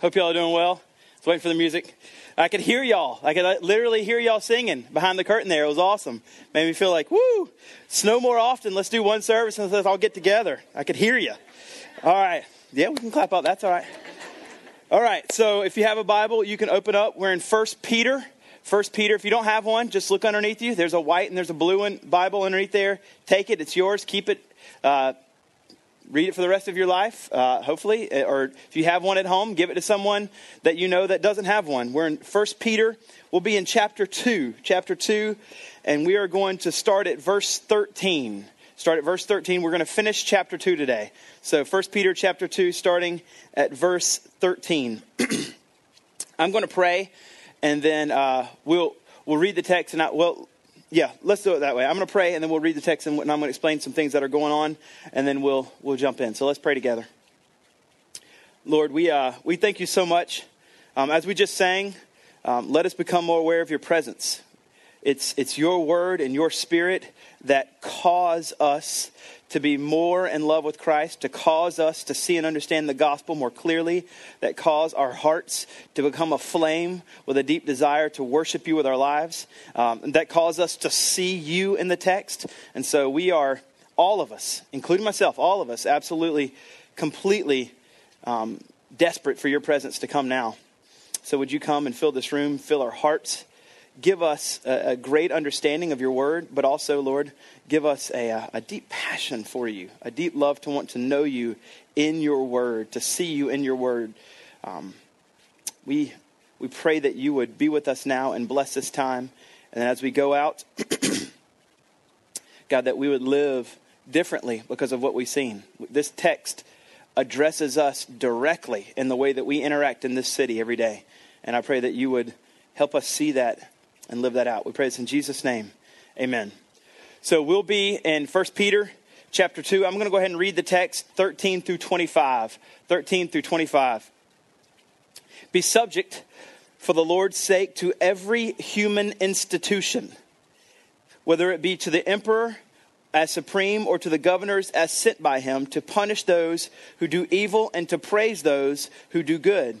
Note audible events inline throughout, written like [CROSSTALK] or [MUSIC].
Hope y'all are doing well. Let's wait for the music. I could hear y'all. I could uh, literally hear y'all singing behind the curtain there. It was awesome. Made me feel like, woo, snow more often. Let's do one service and let's all get together. I could hear you. All right. Yeah, we can clap out. That's all right. All right. So if you have a Bible, you can open up. We're in First Peter. First Peter. If you don't have one, just look underneath you. There's a white and there's a blue one, Bible underneath there. Take it. It's yours. Keep it. Uh, read it for the rest of your life, uh, hopefully. Uh, or if you have one at home, give it to someone that you know that doesn't have one. We're in First Peter. We'll be in chapter 2. Chapter 2, and we are going to start at verse 13. Start at verse 13. We're going to finish chapter 2 today. So First Peter chapter 2, starting at verse 13. [CLEARS THROAT] I'm going to pray, and then uh, we'll, we'll read the text, and I, well, yeah, let's do it that way. I'm going to pray, and then we'll read the text, and I'm going to explain some things that are going on, and then we'll we'll jump in. So let's pray together. Lord, we uh, we thank you so much. Um, as we just sang, um, let us become more aware of your presence. It's it's your word and your spirit that cause us to be more in love with Christ, to cause us to see and understand the gospel more clearly, that cause our hearts to become aflame with a deep desire to worship you with our lives, um, that cause us to see you in the text. And so we are, all of us, including myself, all of us, absolutely, completely um, desperate for your presence to come now. So would you come and fill this room, fill our hearts? Give us a, a, great understanding of your word, but also, Lord, give us a, a deep passion for you, a deep love to want to know you in your word, to see you in your word. Um, we, we pray that you would be with us now and bless this time. And as we go out, [CLEARS THROAT] God, that we would live differently because of what we've seen. This text addresses us directly in the way that we interact in this city every day. And I pray that you would help us see that and live that out. We pray this in Jesus' name. Amen. So we'll be in 1 Peter chapter 2. I'm going to go ahead and read the text 13 through 25. 13 through 25. Be subject for the Lord's sake to every human institution, whether it be to the emperor as supreme or to the governors as sent by him to punish those who do evil and to praise those who do good.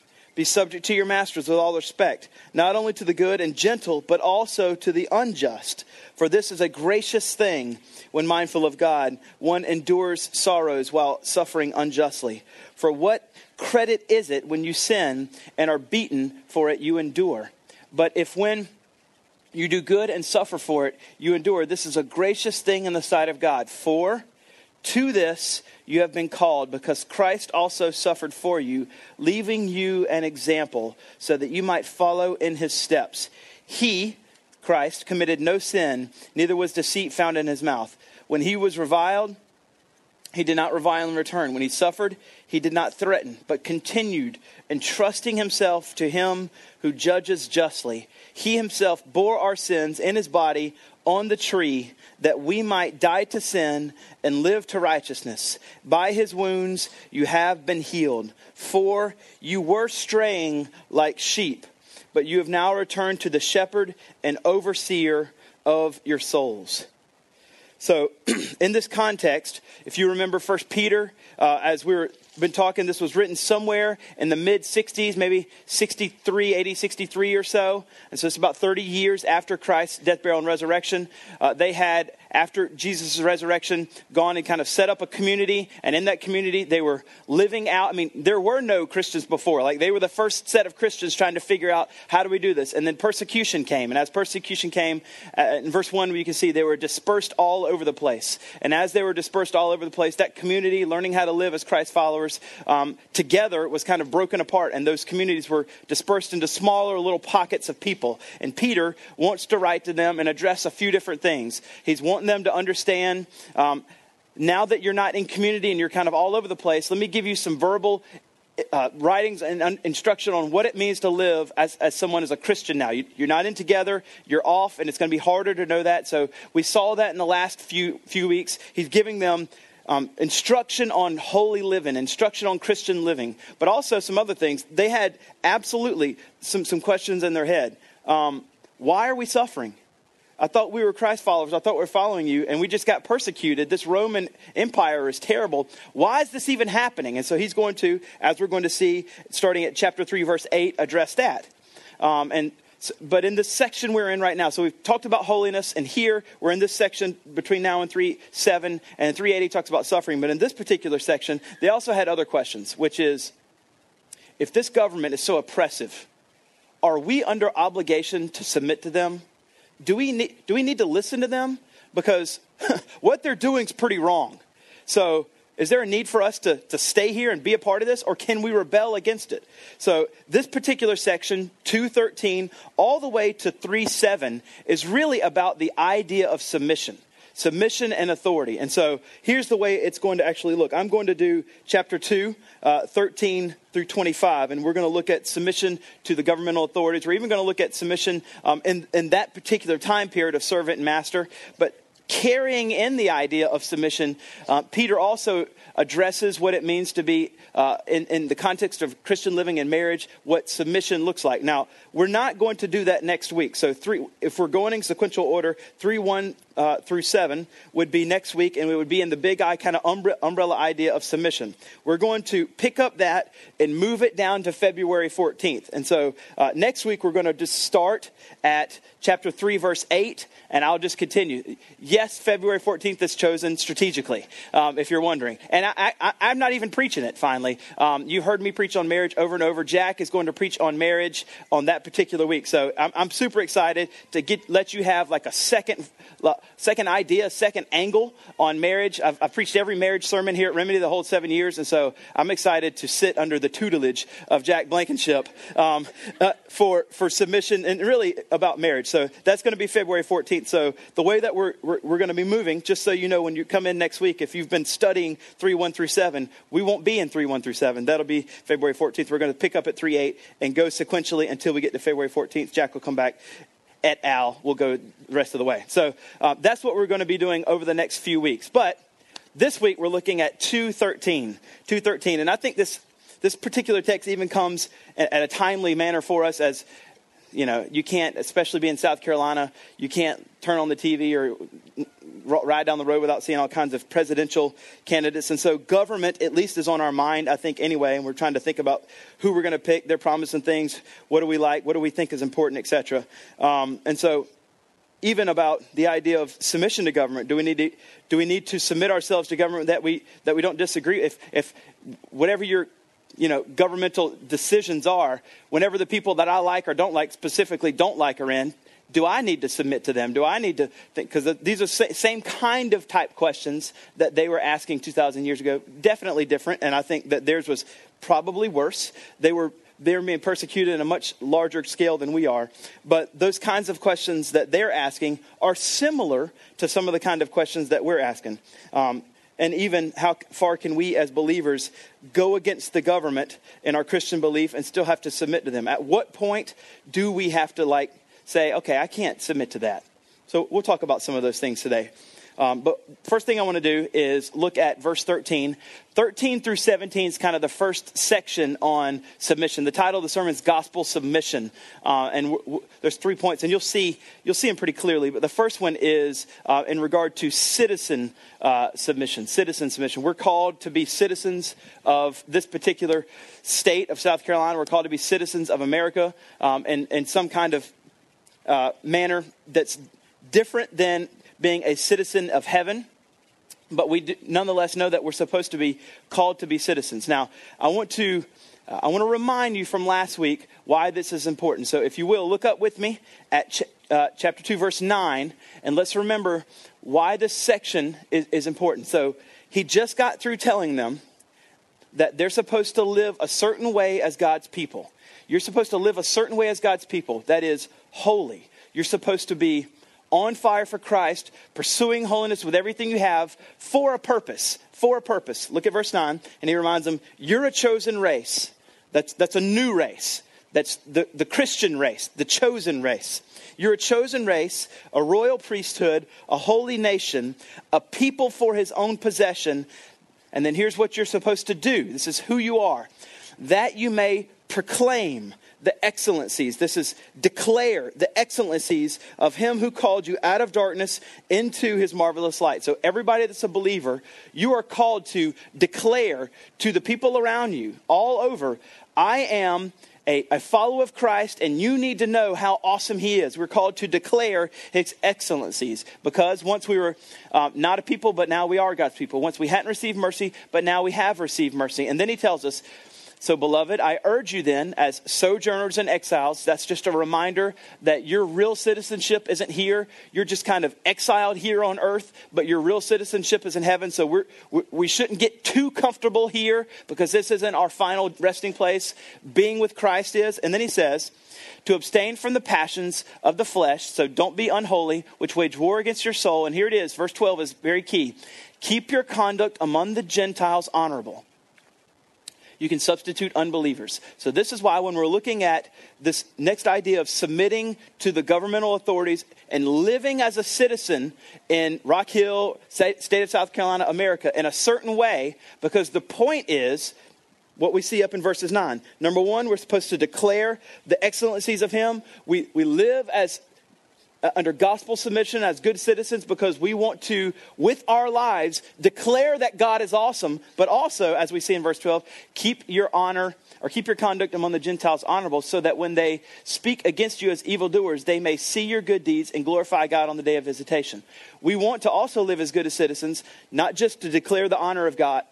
be subject to your masters with all respect, not only to the good and gentle, but also to the unjust. For this is a gracious thing when mindful of God. One endures sorrows while suffering unjustly. For what credit is it when you sin and are beaten for it, you endure? But if when you do good and suffer for it, you endure, this is a gracious thing in the sight of God. For to this you have been called, because Christ also suffered for you, leaving you an example, so that you might follow in his steps. He, Christ, committed no sin, neither was deceit found in his mouth. When he was reviled, he did not revile in return. When he suffered, he did not threaten, but continued entrusting himself to him who judges justly. He himself bore our sins in his body on the tree that we might die to sin and live to righteousness. By his wounds you have been healed. For you were straying like sheep, but you have now returned to the shepherd and overseer of your souls. So, [CLEARS THROAT] in this context, if you remember First Peter, uh, as we were been talking, this was written somewhere in the mid 60s, maybe 63, 80, 63 or so. And so it's about 30 years after Christ's death, burial, and resurrection. Uh, they had after Jesus' resurrection, gone and kind of set up a community. And in that community, they were living out. I mean, there were no Christians before. Like, they were the first set of Christians trying to figure out how do we do this. And then persecution came. And as persecution came, uh, in verse 1, you can see they were dispersed all over the place. And as they were dispersed all over the place, that community, learning how to live as Christ followers um, together, was kind of broken apart. And those communities were dispersed into smaller little pockets of people. And Peter wants to write to them and address a few different things. He's wanting them to understand. Um, now that you're not in community and you're kind of all over the place, let me give you some verbal uh, writings and un- instruction on what it means to live as, as someone as a Christian now. You, are not in together, you're off, and it's going to be harder to know that. So we saw that in the last few, few weeks. He's giving them um, instruction on holy living, instruction on Christian living, but also some other things. They had absolutely some, some questions in their head. Um, why are we suffering? I thought we were Christ followers. I thought we were following you, and we just got persecuted. This Roman Empire is terrible. Why is this even happening? And so he's going to, as we're going to see, starting at chapter 3, verse 8, address that. Um, and but in this section we're in right now, so we've talked about holiness, and here we're in this section between now and 3 7, and 380 talks about suffering. But in this particular section, they also had other questions, which is if this government is so oppressive, are we under obligation to submit to them? Do we need, do we need to listen to them? Because [LAUGHS] what they're doing is pretty wrong. So is there a need for us to, to stay here and be a part of this, or can we rebel against it? So, this particular section, 213, all the way to 37, is really about the idea of submission submission and authority. And so here's the way it's going to actually look. I'm going to do chapter 2, uh, 13 through 25, and we're going to look at submission to the governmental authorities. We're even going to look at submission um, in, in that particular time period of servant and master. But carrying in the idea of submission, uh, Peter also addresses what it means to be, uh, in, in, the context of Christian living and marriage, what submission looks like. Now, we're not going to do that next week. So, three, if we're going in sequential order, 3 1 uh, through 7 would be next week, and we would be in the big I kind of umbre- umbrella idea of submission. We're going to pick up that and move it down to February 14th. And so, uh, next week, we're going to just start at chapter 3, verse 8 and I'll just continue. Yes, February 14th is chosen strategically, um, if you're wondering. And I, am not even preaching it, finally. Um, you heard me preach on marriage over and over. Jack is going to preach on marriage on that particular week. So I'm, I'm super excited to get let you have like a second second idea, second angle on marriage. I've, I've, preached every marriage sermon here at Remedy the whole seven years, and so I'm excited to sit under the tutelage of Jack Blankenship um, uh, for, for submission and really about marriage. So that's going to be February 14th. So the way that we're, we're, we're going to be moving, just so you know, when you come in next week, if you've been studying 3 1 through 7, we won't be in 3 1 through 7. That'll be February 14th. We're going to pick up at 3 8 and go sequentially until we get to February 14th. Jack will come back et al. will go the rest of the way. So uh, that's what we're going to be doing over the next few weeks. But this week we're looking at 213. 213. And I think this, this particular text even comes at a timely manner for us as, you know, you can't, especially being South Carolina, you can't turn on the TV or ride down the road without seeing all kinds of presidential candidates. And so government, at least, is on our mind, I think, anyway. And we're trying to think about who we're going to pick. They're promising things. What do we like? What do we think is important, etc. Um, and so even about the idea of submission to government. Do we need to, do we need to submit ourselves to government that we, that we don't disagree? If, if whatever your you know, governmental decisions are, whenever the people that I like or don't like specifically don't like are in, do I need to submit to them? Do I need to think? Because these are same kind of type questions that they were asking 2,000 years ago. Definitely different, and I think that theirs was probably worse. They were they were being persecuted in a much larger scale than we are. But those kinds of questions that they're asking are similar to some of the kind of questions that we're asking. Um, and even how far can we as believers go against the government in our Christian belief and still have to submit to them? At what point do we have to like say, okay, I can't submit to that. So we'll talk about some of those things today. Um, but first thing I want to do is look at verse 13. 13 through 17 is kind of the first section on submission. The title of the sermon is Gospel Submission, uh, and w- w- there's three points, and you'll see you'll see them pretty clearly. But the first one is uh, in regard to citizen uh, submission. Citizen submission. We're called to be citizens of this particular state of South Carolina. We're called to be citizens of America, um, and in some kind of uh, manner that's different than being a citizen of heaven, but we do, nonetheless know that we're supposed to be called to be citizens. Now, I want to. Uh, I want to remind you from last week why this is important. So, if you will, look up with me at ch- uh, chapter 2, verse 9, and let's remember why this section is, is important. So, he just got through telling them that they're supposed to live a certain way as God's people. You're supposed to live a certain way as God's people. That is, holy. You're supposed to be on fire for Christ, pursuing holiness with everything you have for a purpose. For a purpose. Look at verse 9, and he reminds them, You're a chosen race. That's, that's a new race. That's the, the Christian race, the chosen race. You're a chosen race, a royal priesthood, a holy nation, a people for his own possession. And then here's what you're supposed to do this is who you are that you may proclaim the excellencies. This is declare the excellencies of him who called you out of darkness into his marvelous light. So, everybody that's a believer, you are called to declare to the people around you all over, I am a, a, follower of Christ, and you need to know how awesome He is. We're called to declare His excellencies because once we were um, not a people, but now we are God's people. Once we hadn't received mercy, but now we have received mercy. And then He tells us, so, beloved, I urge you then, as sojourners and exiles, that's just a reminder that your real citizenship isn't here. You're just kind of exiled here on earth, but your real citizenship is in heaven. So, we're, we shouldn't get too comfortable here because this isn't our final resting place. Being with Christ is. And then he says, to abstain from the passions of the flesh, so don't be unholy, which wage war against your soul. And here it is, verse 12 is very key. Keep your conduct among the Gentiles honorable you can substitute unbelievers. So, this is why when we're looking at this next idea of submitting to the governmental authorities and living as a citizen in Rock Hill, state of South Carolina, America, in a certain way, because the point is what we see up in verses 9. Number one, we're supposed to declare the excellencies of Him. We, we live as Uh, under gospel submission as good citizens because we want to, with our lives, declare that God is awesome, but also, as we see in verse 12, keep your honor or keep your conduct among the Gentiles honorable so that when they speak against you as evildoers, they may see your good deeds and glorify God on the day of visitation. We want to also live as good as citizens, not just to declare the honor of God,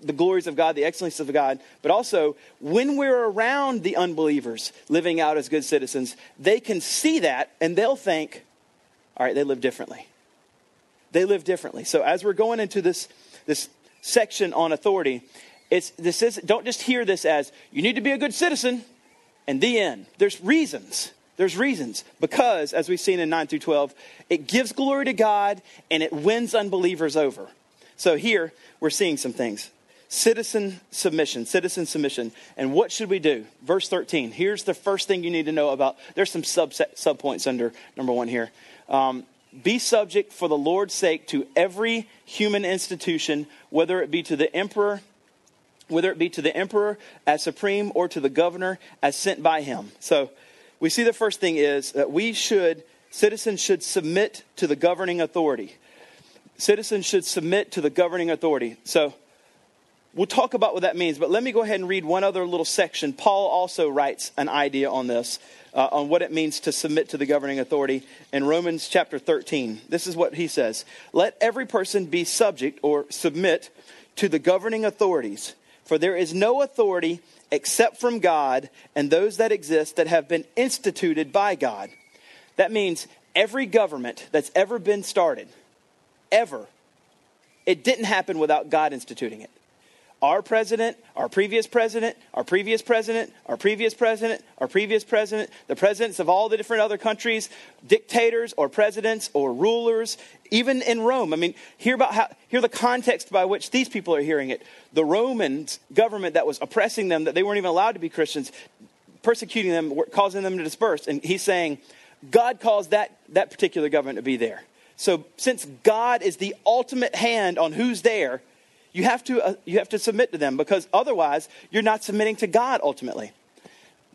the glories of God, the excellencies of God, but also when we're around the unbelievers living out as good citizens, they can see that and they'll think, all right, they live differently. They live differently. So as we're going into this, this section on authority, it's, this is, don't just hear this as you need to be a good citizen and the end. There's reasons. There's reasons. Because, as we've seen in 9 through 12, it gives glory to God and it wins unbelievers over. So here, we're seeing some things. Citizen submission, citizen submission. And what should we do? Verse 13. Here's the first thing you need to know about. There's some subset, subpoints under number one here. Um, be subject for the Lord's sake to every human institution, whether it be to the emperor, whether it be to the emperor as supreme or to the governor as sent by him. So we see the first thing is that we should, citizens should submit to the governing authority. Citizens should submit to the governing authority. So we'll talk about what that means, but let me go ahead and read one other little section. Paul also writes an idea on this, uh, on what it means to submit to the governing authority in Romans chapter 13. This is what he says Let every person be subject or submit to the governing authorities, for there is no authority except from God and those that exist that have been instituted by God. That means every government that's ever been started, ever, it didn't happen without God instituting it our president, our previous president, our previous president, our previous president, our previous president, the presidents of all the different other countries, dictators or presidents or rulers, even in Rome. I mean, hear about how hear the context by which these people are hearing it. The Roman government that was oppressing them, that they weren't even allowed to be Christians, persecuting them, causing them to disperse. And he's saying, God caused that, that particular government to be there. So since God is the ultimate hand on who's there, you have to, uh, you have to submit to them because otherwise you're not submitting to God ultimately.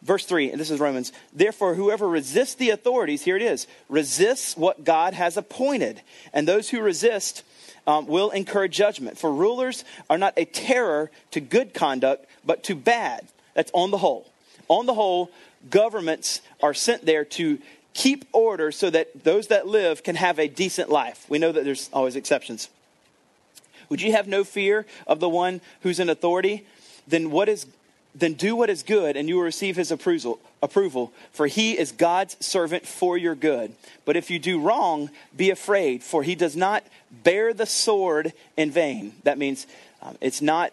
Verse 3, and this is Romans. Therefore, whoever resists the authorities, here it is, resists what God has appointed. And those who resist um, will incur judgment. For rulers are not a terror to good conduct, but to bad. That's on the whole. On the whole, governments are sent there to keep order so that those that live can have a decent life. We know that there's always exceptions. Would you have no fear of the one who's in authority? Then what is then do what is good and you will receive his approval approval for he is God's servant for your good but if you do wrong be afraid for he does not bear the sword in vain that means um, it's not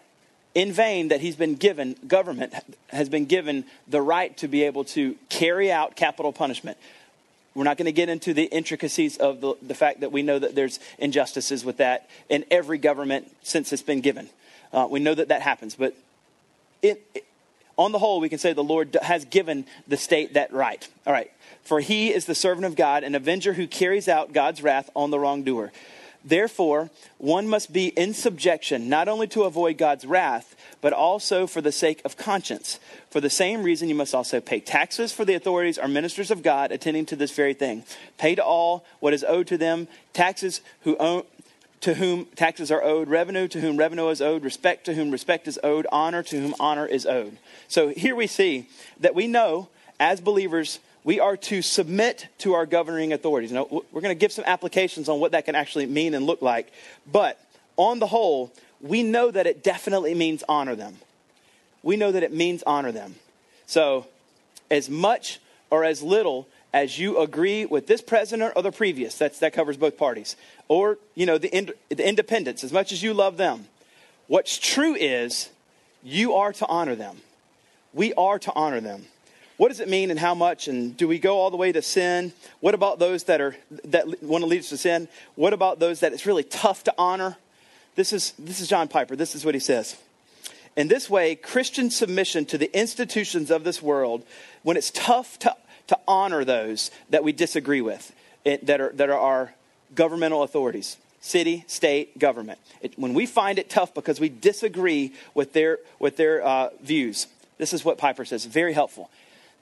in vain that he's been given government has been given the right to be able to carry out capital punishment we're not going to get into the intricacies of the, the fact that we know that there's injustices with that in every government since it's been given. Uh, we know that that happens. But it, it, on the whole, we can say the Lord has given the state that right. All right. For he is the servant of God, an avenger who carries out God's wrath on the wrongdoer. Therefore, one must be in subjection, not only to avoid God's wrath, but also for the sake of conscience. For the same reason, you must also pay taxes, for the authorities are ministers of God, attending to this very thing. Pay to all what is owed to them, taxes who own, to whom taxes are owed, revenue to whom revenue is owed, respect to whom respect is owed, honor to whom honor is owed. So here we see that we know as believers we are to submit to our governing authorities. Now, we're going to give some applications on what that can actually mean and look like. But on the whole, we know that it definitely means honor them. We know that it means honor them. So, as much or as little as you agree with this president or the previous, that's, that covers both parties, or, you know, the, ind- the independents, as much as you love them, what's true is you are to honor them. We are to honor them what does it mean and how much? And do we go all the way to sin? What about those that are that want to lead us to sin? What about those that it's really tough to honor? This is this is john piper. This is what he says. In this way christian submission to the institutions of this world when it's tough to, to honor those that we disagree with it, that are that are our governmental authorities city state government. It, when we find it tough because we disagree with their with their uh, views. This is what piper says. Very helpful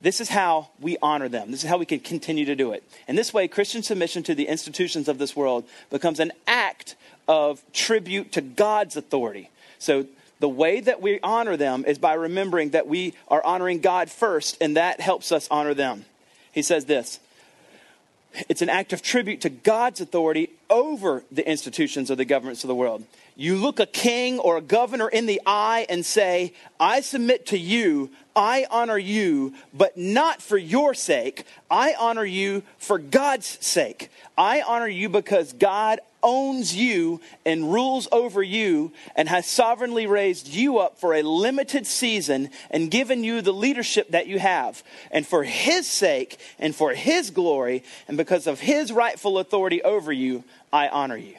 this is how we honor them. This is how we can continue to do it. And this way, Christian submission to the institutions of this world becomes an act of tribute to God's authority. So, the way that we honor them is by remembering that we are honoring God first, and that helps us honor them. He says this it's an act of tribute to God's authority over the institutions of the governments of the world. You look a king or a governor in the eye and say, I submit to you I honor you, but not for your sake. I honor you for God's sake. I honor you because God owns you and rules over you and has sovereignly raised you up for a limited season and given you the leadership that you have. And for his sake and for his glory and because of his rightful authority over you, I honor you.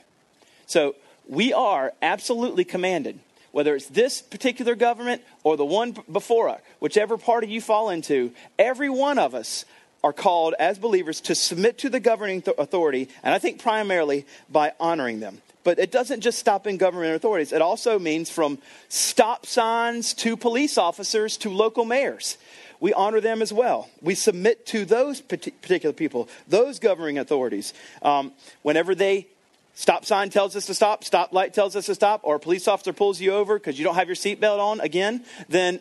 So we are absolutely commanded whether it's this particular government or the one before it, whichever party you fall into, every one of us are called as believers to submit to the governing authority, and I think primarily by honoring them. But it doesn't just stop in government authorities. It also means from stop signs to police officers to local mayors. We honor them as well. We submit to those particular people, those governing authorities. Um, whenever they Stop sign tells us to stop, stop light tells us to stop, or a police officer pulls you over because you don't have your seatbelt on again, then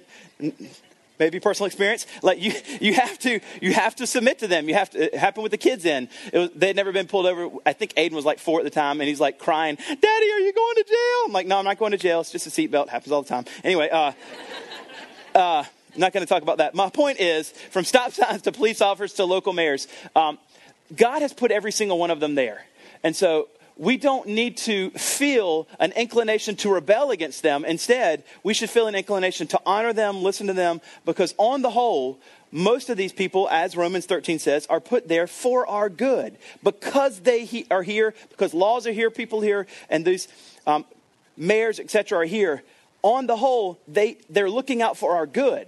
maybe personal experience like you you have to you have to submit to them. You have to it happened with the kids in was, they'd never been pulled over. I think aiden was like four at the time and he's like crying daddy are you going to jail? I'm like no i'm not going to jail. It's just a seatbelt. Happens all the time. Anyway uh, [LAUGHS] uh, i'm not going to talk about that. My point is from stop signs to police officers to local mayors um, god has put every single one of them there. And so we don't need to feel an inclination to rebel against them. Instead, we should feel an inclination to honor them, listen to them, because on the whole, most of these people, as Romans 13 says, are put there for our good. Because they he, are here, because laws are here, people here, and these um, mayors, etc., are here, on the whole, they, they're looking out for our good.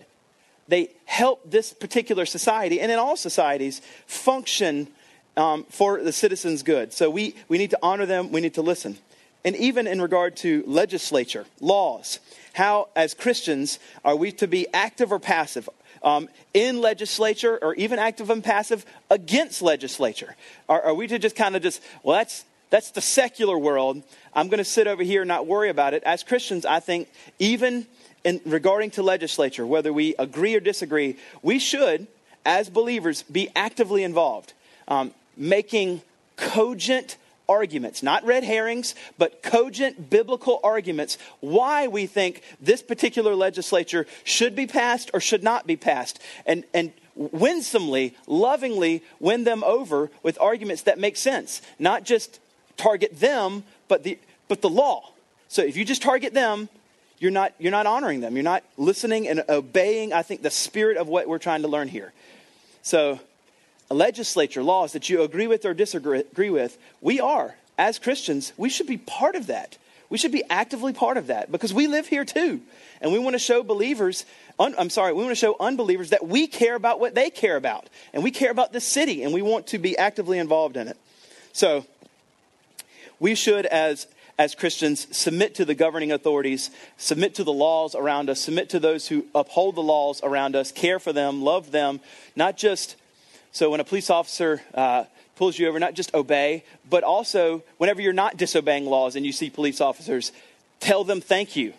They help this particular society, and in all societies, function um, for the citizens' good. So we, we need to honor them, we need to listen. And even in regard to legislature, laws, how, as Christians, are we to be active or passive? Um, in legislature or even active and passive against legislature? Are, are we to just kind of just, well, that's, that's the secular world. I'm going to sit over here and not worry about it. As Christians, I think even in regarding to legislature, whether we agree or disagree, we should, as believers, be actively involved. Um, making cogent arguments, not red herrings, but cogent biblical arguments why we think this particular legislature should be passed or should not be passed. And, and winsomely, lovingly win them over with arguments that make sense. Not just target them, but the, but the law. So if you just target them, you're not, you're not honoring them. You're not listening and obeying, I think, the spirit of what we're trying to learn here. So legislature, laws that you agree with or disagree with, we are, as Christians, we should be part of that. We should be actively part of that because we live here too. And we want to show believers, un, I'm sorry, we want to show unbelievers that we care about what they care about. And we care about this city and we want to be actively involved in it. So, we should, as as Christians, submit to the governing authorities, submit to the laws around us, submit to those who uphold the laws around us, care for them, love them, not just so when a police officer uh, pulls you over, not just obey, but also whenever you're not disobeying laws and you see police officers, tell them thank you.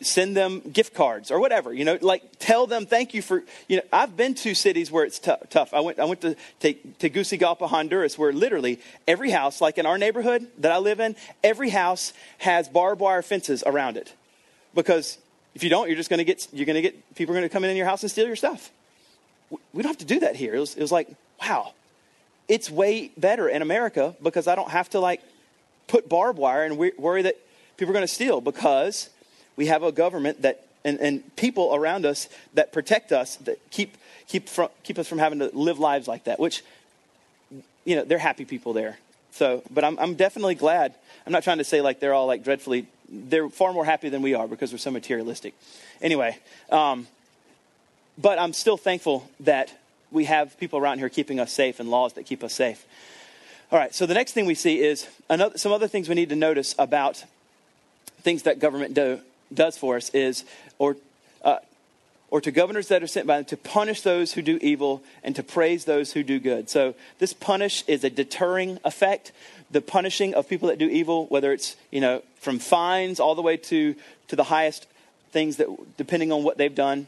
Send them gift cards or whatever you know like tell them thank you for you know i've been to cities where it's t- tough. I went i went to tegucigalpa honduras where literally every house like in our neighborhood that i live in every house has barbed wire fences around it. Because if you don't you're just going to get you're going to get people are going to come in your house and steal your stuff we don't have to do that here. It was, it was like wow it's way better in america because i don't have to like put barbed wire and worry that people are going to steal because we have a government that and, and people around us that protect us that keep keep from, keep us from having to live lives like that which you know they're happy people there. So but I'm, I'm definitely glad. I'm not trying to say like they're all like dreadfully they're far more happy than we are because we're so materialistic. Anyway um, but i'm still thankful that we have people around here keeping us safe and laws that keep us safe all right so the next thing we see is another, some other things we need to notice about things that government do does for us is, or, uh, or to governors that are sent by them, to punish those who do evil and to praise those who do good. So this punish is a deterring effect. The punishing of people that do evil, whether it's you know from fines all the way to to the highest things that depending on what they've done,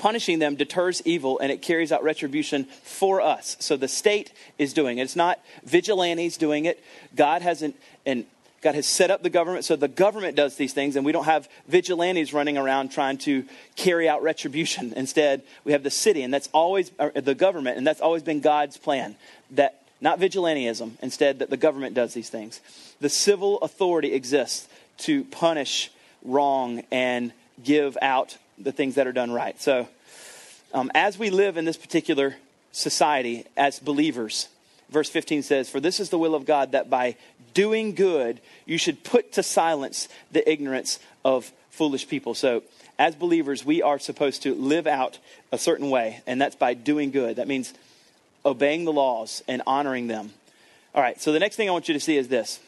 punishing them deters evil and it carries out retribution for us. So the state is doing it. It's not vigilantes doing it. God has an, an God has set up the government so the government does these things, and we don't have vigilantes running around trying to carry out retribution. [LAUGHS] Instead, we have the city, and that's always the government, and that's always been God's plan. That not vigilantism, instead, that the government does these things. The civil authority exists to punish wrong and give out the things that are done right. So, um, as we live in this particular society as believers, verse 15 says, For this is the will of God that by doing good, you should put to silence the ignorance of foolish people. So, as believers, we are supposed to live out a certain way, and that's by doing good. That means obeying the laws and honoring them. All right, so the next thing I want you to see is this.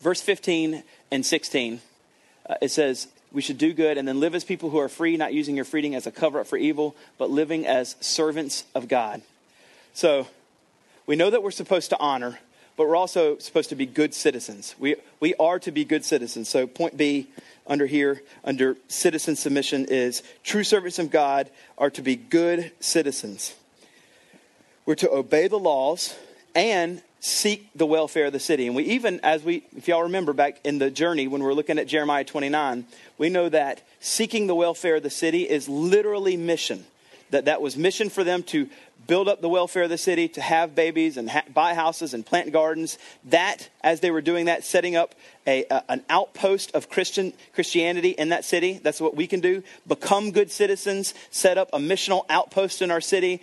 Verse 15 and 16, uh, it says, We should do good and then live as people who are free, not using your freedom as a cover up for evil, but living as servants of God. So, we know that we're supposed to honor, but we're also supposed to be good citizens. We, we are to be good citizens. So, point B under here, under citizen submission, is true servants of God are to be good citizens. We're to obey the laws and seek the welfare of the city. And we even, as we, if y'all remember back in the journey when we we're looking at Jeremiah 29, we know that seeking the welfare of the city is literally mission. That that was mission for them to build up the welfare of the city, to have babies and ha- buy houses and plant gardens. That, as they were doing that, setting up a, a, an outpost of Christian Christianity in that city. That's what we can do. Become good citizens, set up a missional outpost in our city,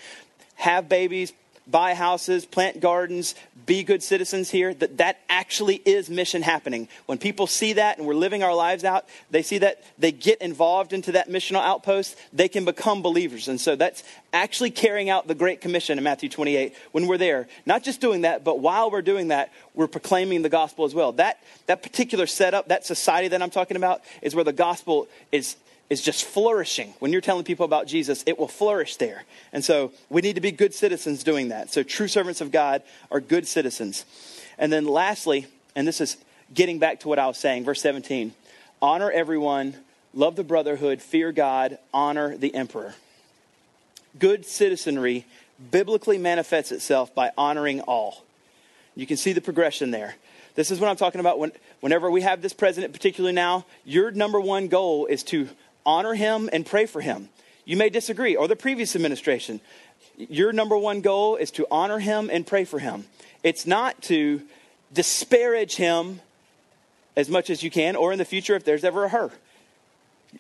have babies, buy houses, plant gardens, be good citizens here, that that actually is mission happening. When people see that and we're living our lives out, they see that they get involved into that missional outpost, they can become believers. And so that's actually carrying out the Great Commission in Matthew 28 when we're there. Not just doing that, but while we're doing that, we're proclaiming the gospel as well. That, that particular setup, that society that I'm talking about, is where the gospel is is just flourishing. When you're telling people about Jesus, it will flourish there. And so we need to be good citizens doing that. So true servants of God are good citizens. And then lastly, and this is getting back to what I was saying, verse 17 honor everyone, love the brotherhood, fear God, honor the emperor. Good citizenry biblically manifests itself by honoring all. You can see the progression there. This is what I'm talking about when, whenever we have this president, particularly now, your number one goal is to honor him and pray for him. You may disagree, or the previous administration. Your number one goal is to honor him and pray for him. It's not to disparage him as much as you can, or in the future if there's ever a her.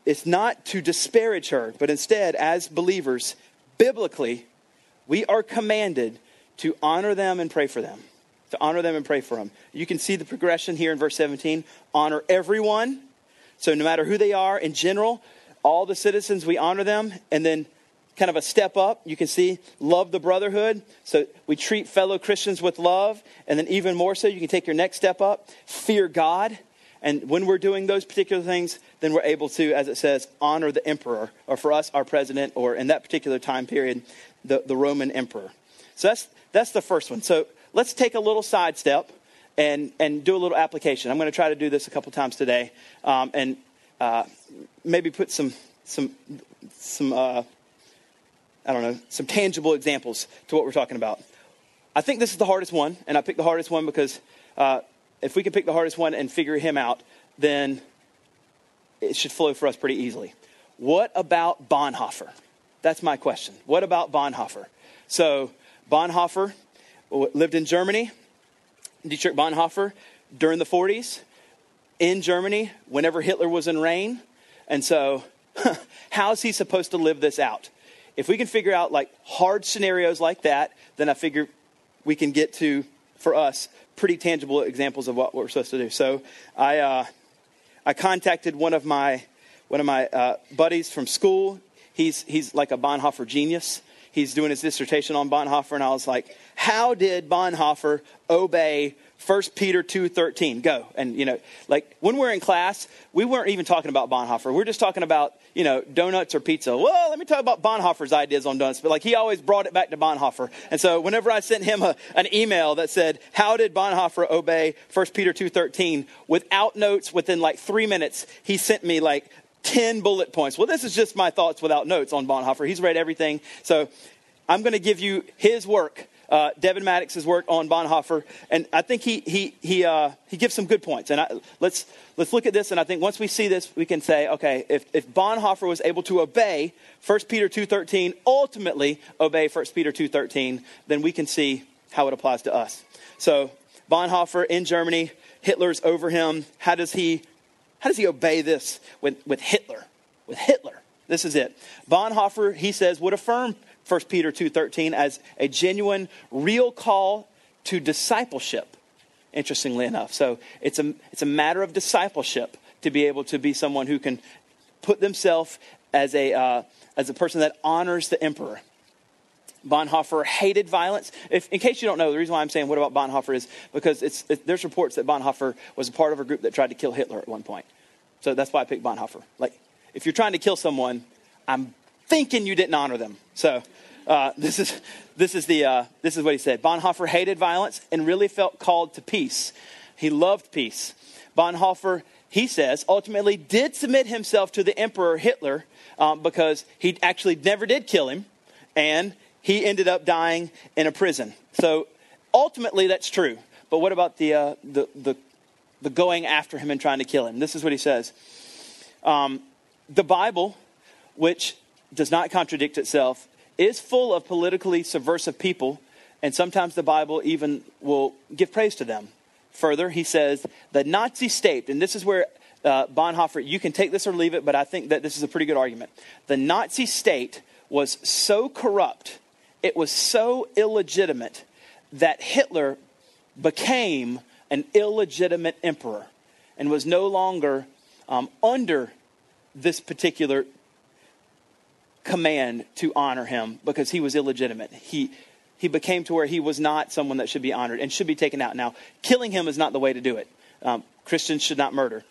It's not to disparage her, but instead, as believers, biblically, we are commanded to honor them and pray for them. to honor them and pray for them. You can see the progression here in verse 17. Honor everyone. So, no matter who they are in general, all the citizens, we honor them. And then, kind of a step up, you can see love the brotherhood. So, we treat fellow Christians with love. And then, even more so, you can take your next step up fear God. And when we're doing those particular things, then we're able to, as it says, honor the emperor, or for us, our president, or in that particular time period, the, the Roman emperor. So that's, that's the first one. So let's take a little sidestep and, and do a little application. I'm going to try to do this a couple times today um, and uh, maybe put some, some, some uh, I don't know, some tangible examples to what we're talking about. I think this is the hardest one, and I picked the hardest one because uh, if we can pick the hardest one and figure him out, then it should flow for us pretty easily. What about Bonhoeffer? That's my question. What about Bonhoeffer? So, Bonhoeffer lived in Germany. Dietrich Bonhoeffer during the 40s in Germany whenever Hitler was in reign. And so, [LAUGHS] how's he supposed to live this out? If we can figure out like hard scenarios like that, then I figure we can get to, for us, pretty tangible examples of what we're supposed to do. So, I, uh, I contacted one of my, one of my uh, buddies from school. He's, he's like a Bonhoeffer genius he's doing his dissertation on Bonhoeffer, and I was like, how did Bonhoeffer obey 1 Peter 2.13? Go. And, you know, like when we're in class, we weren't even talking about Bonhoeffer. We're just talking about, you know, donuts or pizza. Well, let me talk about Bonhoeffer's ideas on donuts. But, like, he always brought it back to Bonhoeffer. And so whenever I sent him a, an email that said, how did Bonhoeffer obey 1 Peter 2.13? Without notes, within like three minutes, he sent me like 10 bullet points. Well, this is just my thoughts without notes on Bonhoeffer. He's read everything. So I'm going to give you his work, uh, Devin Maddox's work on Bonhoeffer. And I think he, he, he, uh, he gives some good points. And I, let's, let's look at this. And I think once we see this, we can say, okay, if, if Bonhoeffer was able to obey 1 Peter 2.13, ultimately obey 1 Peter 2.13, then we can see how it applies to us. So Bonhoeffer in Germany, Hitler's over him. How does he how does he obey this with, with Hitler? With Hitler. This is it. Bonhoeffer, he says, would affirm 1 Peter 2.13 as a genuine, real call to discipleship, interestingly enough. So it's a, it's a matter of discipleship to be able to be someone who can put themselves as a, uh, as a person that honors the emperor. Bonhoeffer hated violence. If, in case you don't know, the reason why I'm saying what about Bonhoeffer is because it's, it, there's reports that Bonhoeffer was a part of a group that tried to kill Hitler at one point. So that's why I picked Bonhoeffer. Like, if you're trying to kill someone, I'm thinking you didn't honor them. So uh, this is this is the uh, this is what he said. Bonhoeffer hated violence and really felt called to peace. He loved peace. Bonhoeffer, he says, ultimately did submit himself to the emperor Hitler um, because he actually never did kill him, and he ended up dying in a prison. So ultimately, that's true. But what about the, uh, the, the, the, going after him and trying to kill him? This is what he says. Um, the Bible, which does not contradict itself, is full of politically subversive people, and sometimes the Bible even will give praise to them. Further, he says, the Nazi state, and this is where uh, Bonhoeffer, you can take this or leave it, but I think that this is a pretty good argument. The Nazi state was so corrupt it was so illegitimate that Hitler became an illegitimate emperor and was no longer um, under this particular command to honor him because he was illegitimate. He, he became to where he was not someone that should be honored and should be taken out. Now, killing him is not the way to do it. Um, Christians should not murder.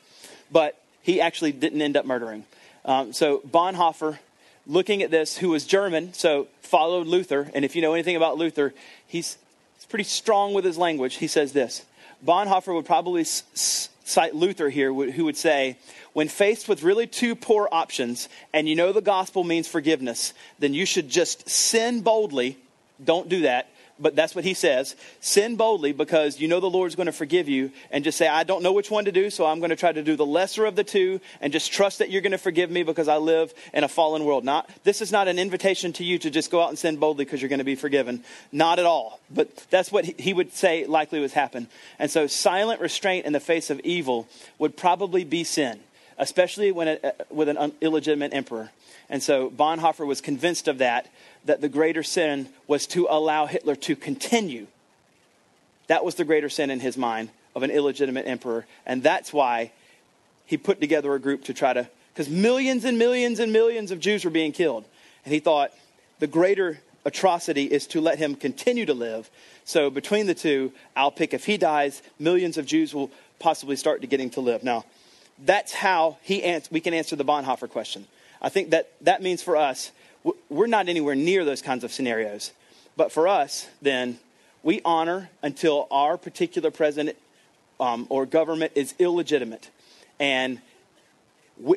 But he actually didn't end up murdering. Um, so Bonhoeffer looking at this who was German, so followed Luther. And if you know anything about Luther, he's, he's pretty strong with his language. He says this Bonhoeffer would probably s- cite Luther here, who would say, when faced with really two poor options, and you know the gospel means forgiveness, then you should just sin boldly. Don't do that but that's what he says. Sin boldly because you know the Lord's going to forgive you, and just say, I don't know which one to do, so I'm going to try to do the lesser of the two, and just trust that you're going to forgive me because I live in a fallen world. Not, this is not an invitation to you to just go out and sin boldly because you're going to be forgiven. Not at all. But that's what he would say likely was happen. And so silent restraint in the face of evil would probably be sin, especially when it, with an illegitimate emperor. And so Bonhoeffer was convinced of that that the greater sin was to allow Hitler to continue That was the greater sin in his mind of an illegitimate emperor. And that's why he put together a group to try to, because millions and millions and millions of Jews were being killed. And he thought the greater atrocity is to let him continue to live. So between the two, I'll pick if he dies, millions of Jews will possibly start to getting to live. Now, that's how he ans- we can answer the Bonhoeffer question. I think that that means for us, we're not anywhere near those kinds of scenarios. But for us, then, we honor until our particular president um, or government is illegitimate. And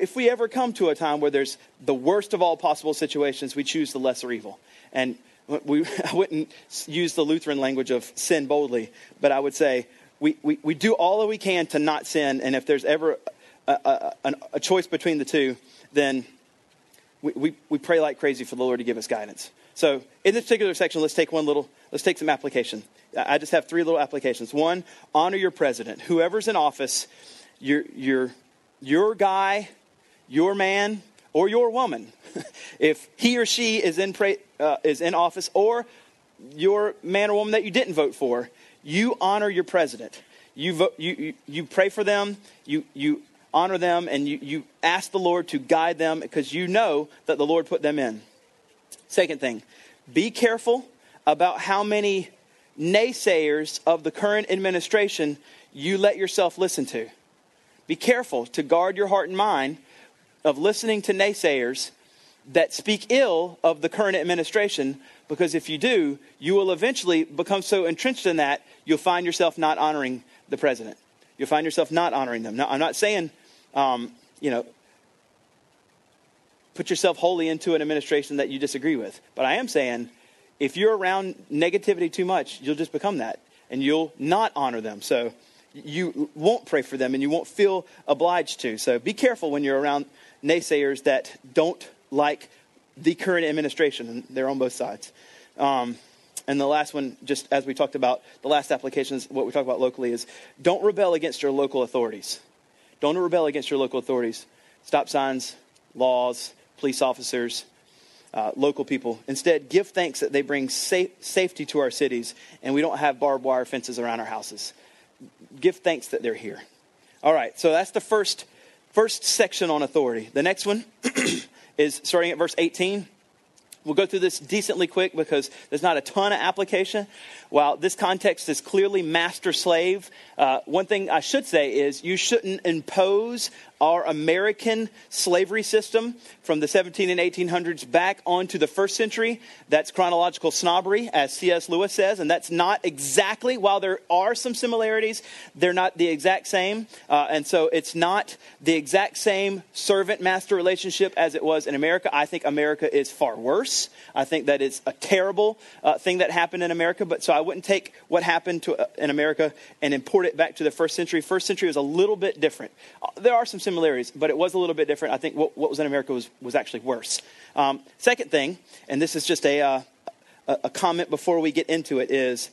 if we ever come to a time where there's the worst of all possible situations, we choose the lesser evil. And we, [LAUGHS] I wouldn't use the Lutheran language of sin boldly, but I would say we, we, we do all that we can to not sin. And if there's ever a, a, a choice between the two, then we, we, pray like crazy for the Lord to give us guidance. So in this particular section, let's take one little, let's take some application. I just have three little applications. One, honor your president. Whoever's in office, your, your, your guy, your man, or your woman, [LAUGHS] if he or she is in, uh, is in office, or your man or woman that you didn't vote for, you honor your president. You, vote, you, you, you pray for them, you, you honor them, and you, you ask the Lord to guide them because you know that the Lord put them in. Second thing, be careful about how many naysayers of the current administration you let yourself listen to. Be careful to guard your heart and mind of listening to naysayers that speak ill of the current administration because if you do, you will eventually become so entrenched in that you'll find yourself not honoring the president. You'll find yourself not honoring them. Now, I'm not saying, um, you know, put yourself wholly into an administration that you disagree with, but I am saying if you're around negativity too much, you'll just become that and you'll not honor them. So you won't pray for them and you won't feel obliged to. So be careful when you're around naysayers that don't like the current administration, and they're on both sides. Um, and the last one, just as we talked about, the last application is what we talk about locally is don't rebel against your local authorities. Don't rebel against your local authorities. Stop signs, laws, police officers, uh, local people. Instead, give thanks that they bring safe, safety to our cities and we don't have barbed wire fences around our houses. Give thanks that they're here. All right, so that's the first, first section on authority. The next one [CLEARS THROAT] is starting at verse 18. We'll go through this decently quick because there's not a ton of application. While this context is clearly master slave, uh, one thing I should say is you shouldn't impose our American slavery system from the 17 and 1800s back onto the first century. That's chronological snobbery, as C.S. Lewis says, and that's not exactly, while there are some similarities, they're not the exact same. Uh, and so it's not the exact same servant master relationship as it was in America. I think America is far worse. I think that it's a terrible uh, thing that happened in America, but so I wouldn't take what happened to, uh, in America and import it back to the first century. First century was a little bit different. Uh, there are some similarities, but it was a little bit different. I think what, what was in America was, was actually worse. Um, second thing, and this is just a, uh, a comment before we get into it, is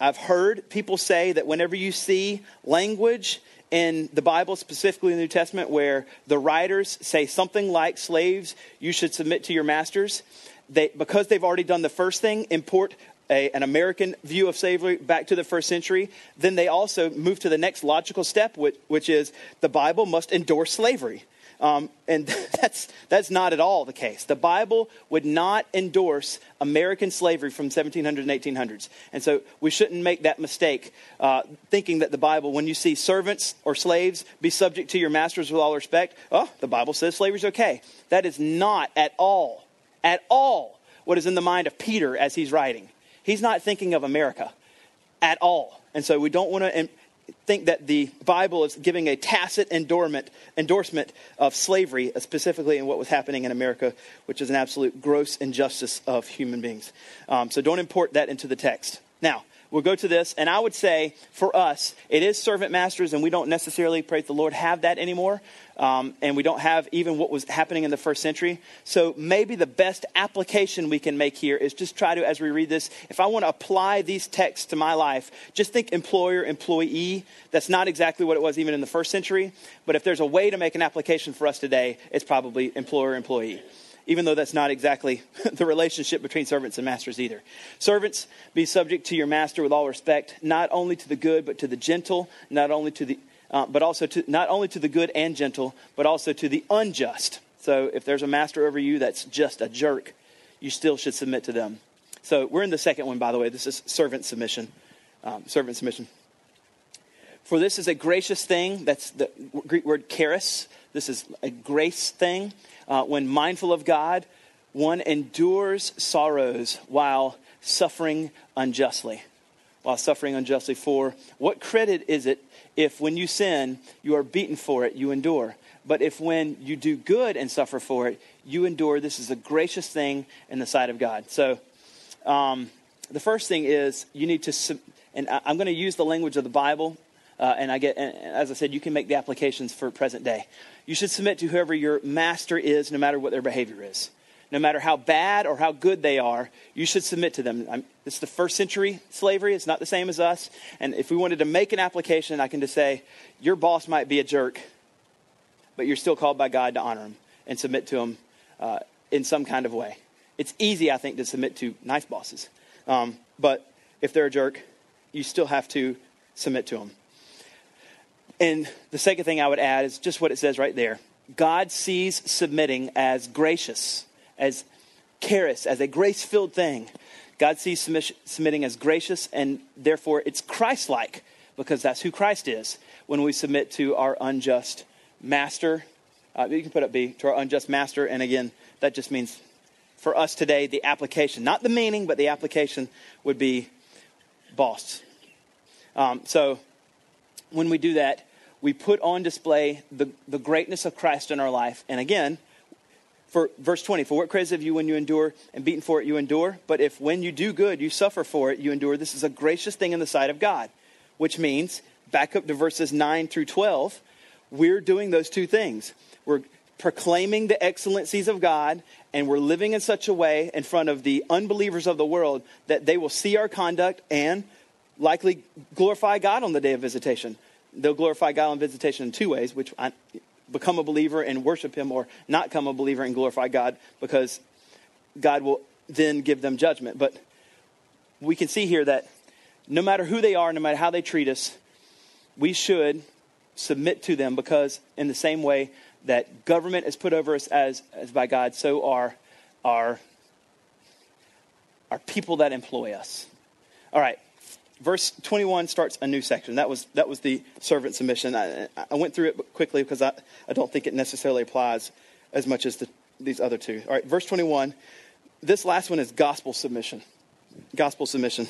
I've heard people say that whenever you see language in the Bible, specifically in the New Testament, where the writers say something like, slaves, you should submit to your masters, they, because they've already done the first thing, import a, an American view of slavery back to the first century, then they also move to the next logical step, which, which is the Bible must endorse slavery. Um, and [LAUGHS] that's, that's not at all the case. The Bible would not endorse American slavery from 1700s and 1800s. And so we shouldn't make that mistake uh, thinking that the Bible, when you see servants or slaves be subject to your masters with all respect, oh, the Bible says slavery's okay. That is not at all, at all what is in the mind of Peter as he's writing. He's not thinking of America at all. And so we don't want to think that the Bible is giving a tacit endorsement, of slavery, uh, specifically in what was happening in America, which is an absolute gross injustice of human beings. Um, so don't import that into the text. Now, we'll go to this, and I would say for us, it is servant masters, and we don't necessarily, praise the Lord, have that anymore um, and we don't have even what was happening in the first century. So maybe the best application we can make here is just try to, as we read this, if I want to apply these texts to my life, just think employer, employee. That's not exactly what it was even in the first century. But if there's a way to make an application for us today, it's probably employer, employee. Even though that's not exactly [LAUGHS] the relationship between servants and masters either. Servants, be subject to your master with all respect, not only to the good, but to the gentle, not only to the, uh, but also to, not only to the good and gentle, but also to the unjust. So if there's a master over you that's just a jerk, you still should submit to them. So we're in the second one, by the way. This is servant submission. Um, servant submission. For this is a gracious thing. That's the Greek word charis. This is a grace thing. Uh, when mindful of God, one endures sorrows while suffering unjustly. While suffering unjustly. For what credit is it if when you sin, you are beaten for it, you endure? But if when you do good and suffer for it, you endure, this is a gracious thing in the sight of God. So, um, the first thing is you need to, and I'm going to use the language of the Bible, uh, and I get, and as I said, you can make the applications for present day. You should submit to whoever your master is, no matter what their behavior is. No matter how bad or how good they are, you should submit to them. I'm, this is the first century slavery. It's not the same as us. And if we wanted to make an application, I can just say, your boss might be a jerk, but you're still called by God to honor him and submit to him uh, in some kind of way. It's easy, I think, to submit to nice bosses. Um, but if they're a jerk, you still have to submit to them. And the second thing I would add is just what it says right there God sees submitting as gracious, as charis, as a grace filled thing. God sees submitting as gracious, and therefore it's Christ like, because that's who Christ is when we submit to our unjust master. Uh, you can put up B, to our unjust master, and again, that just means for us today, the application, not the meaning, but the application would be boss. Um, so when we do that, we put on display the, the greatness of Christ in our life. And again, for verse 20, for what credit of you when you endure and beaten for it, you endure? But if when you do good, you suffer for it, you endure, this is a gracious thing in the sight of God. Which means, back up to verses 9 through 12, we're doing those two things. We're proclaiming the excellencies of God, and we're living in such a way in front of the unbelievers of the world that they will see our conduct and likely glorify God on the day of visitation. They'll glorify God on visitation in two ways, which I become a believer and worship Him, or not come a believer and glorify God, because God will then give them judgment. But we can see here that no matter who they are, no matter how they treat us, we should submit to them because, in the same way that government is put over us as, as by God, so are our, our people that employ us. All right, verse 21 starts a new section. That was, that was the servant submission. I, I went through it quickly because I, I don't think it necessarily applies as much as the, these other two. All right, verse 21. This last one is gospel submission. Gospel submission.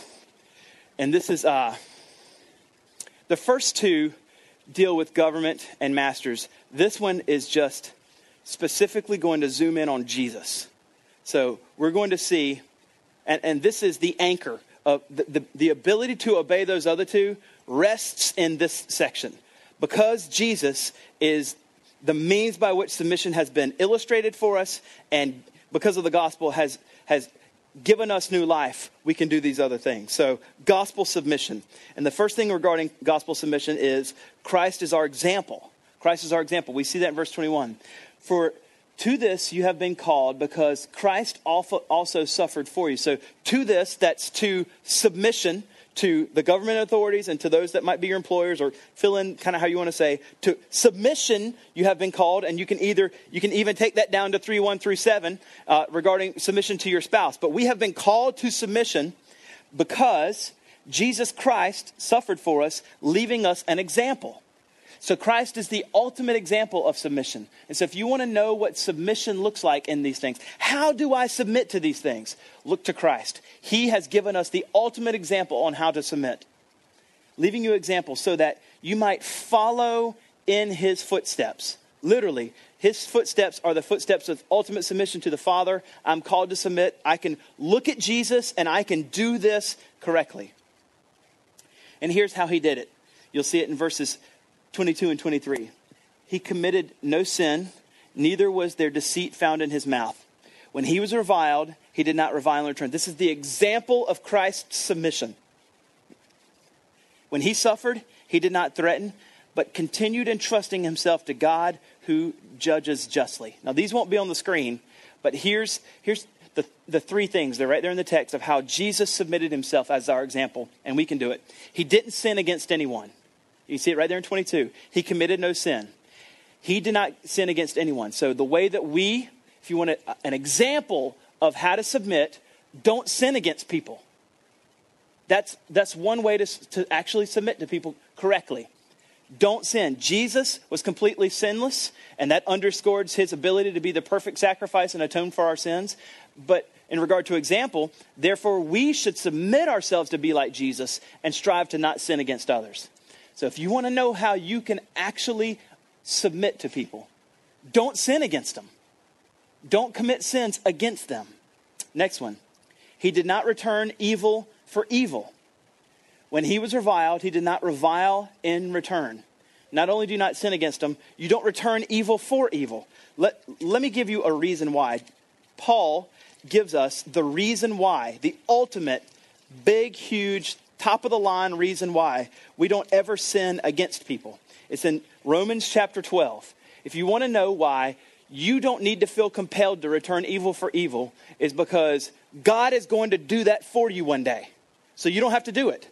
And this is uh, the first two deal with government and masters. This one is just specifically going to zoom in on Jesus. So we're going to see, and, and this is the anchor of the, the, the ability to obey those other two rests in this section. Because Jesus is the means by which submission has been illustrated for us, and because of the gospel has, has given us new life, we can do these other things. So, gospel submission. And the first thing regarding gospel submission is Christ is our example. Christ is our example. We see that in verse 21. For to this you have been called because Christ also suffered for you. So, to this, that's to submission to the government authorities and to those that might be your employers or fill in kind of how you want to say. To submission you have been called and you can either you can even take that down to 3 1 through 7 uh, regarding submission to your spouse. But we have been called to submission because jesus christ suffered for us leaving us an example so Christ is the ultimate example of submission. And so if you want to know what submission looks like in these things, how do I submit to these things? Look to Christ. He has given us the ultimate example on how to submit. Leaving you examples so that you might follow in his footsteps. Literally, his footsteps are the footsteps of ultimate submission to the Father. I'm called to submit. I can look at Jesus and I can do this correctly. And here's how he did it. You'll see it in verses 22 and 23. He committed no sin, neither was there deceit found in his mouth. When he was reviled, he did not revile in return. This is the example of Christ's submission. When he suffered, he did not threaten, but continued entrusting himself to God who judges justly. Now, these won't be on the screen, But here's, here's the, the three things. They're right there in the text of how Jesus submitted himself as our example, and we can do it. He didn't sin against anyone. You see it right there in 22. He committed no sin. He did not sin against anyone. So the way that we, if you want a, an example of how to submit, don't sin against people. That's, that's one way to, to actually submit to people correctly. Don't sin. Jesus was completely sinless, and that underscores his ability to be the perfect sacrifice and atone for our sins. But in regard to example, therefore, we should submit ourselves to be like Jesus and strive to not sin against others. So, if you want to know how you can actually submit to people, don't sin against them, don't commit sins against them. Next one. He did not return evil for evil. When he was reviled, he did not revile in return. Not only do you not sin against him, you don't return evil for evil. Let, let me give you a reason why. Paul gives us the reason why, the ultimate, big, huge, top of the line reason why we don't ever sin against people. It's in Romans chapter 12. If you want to know why you don't need to feel compelled to return evil for evil, is because God is going to do that for you one day. So you don't have to do it.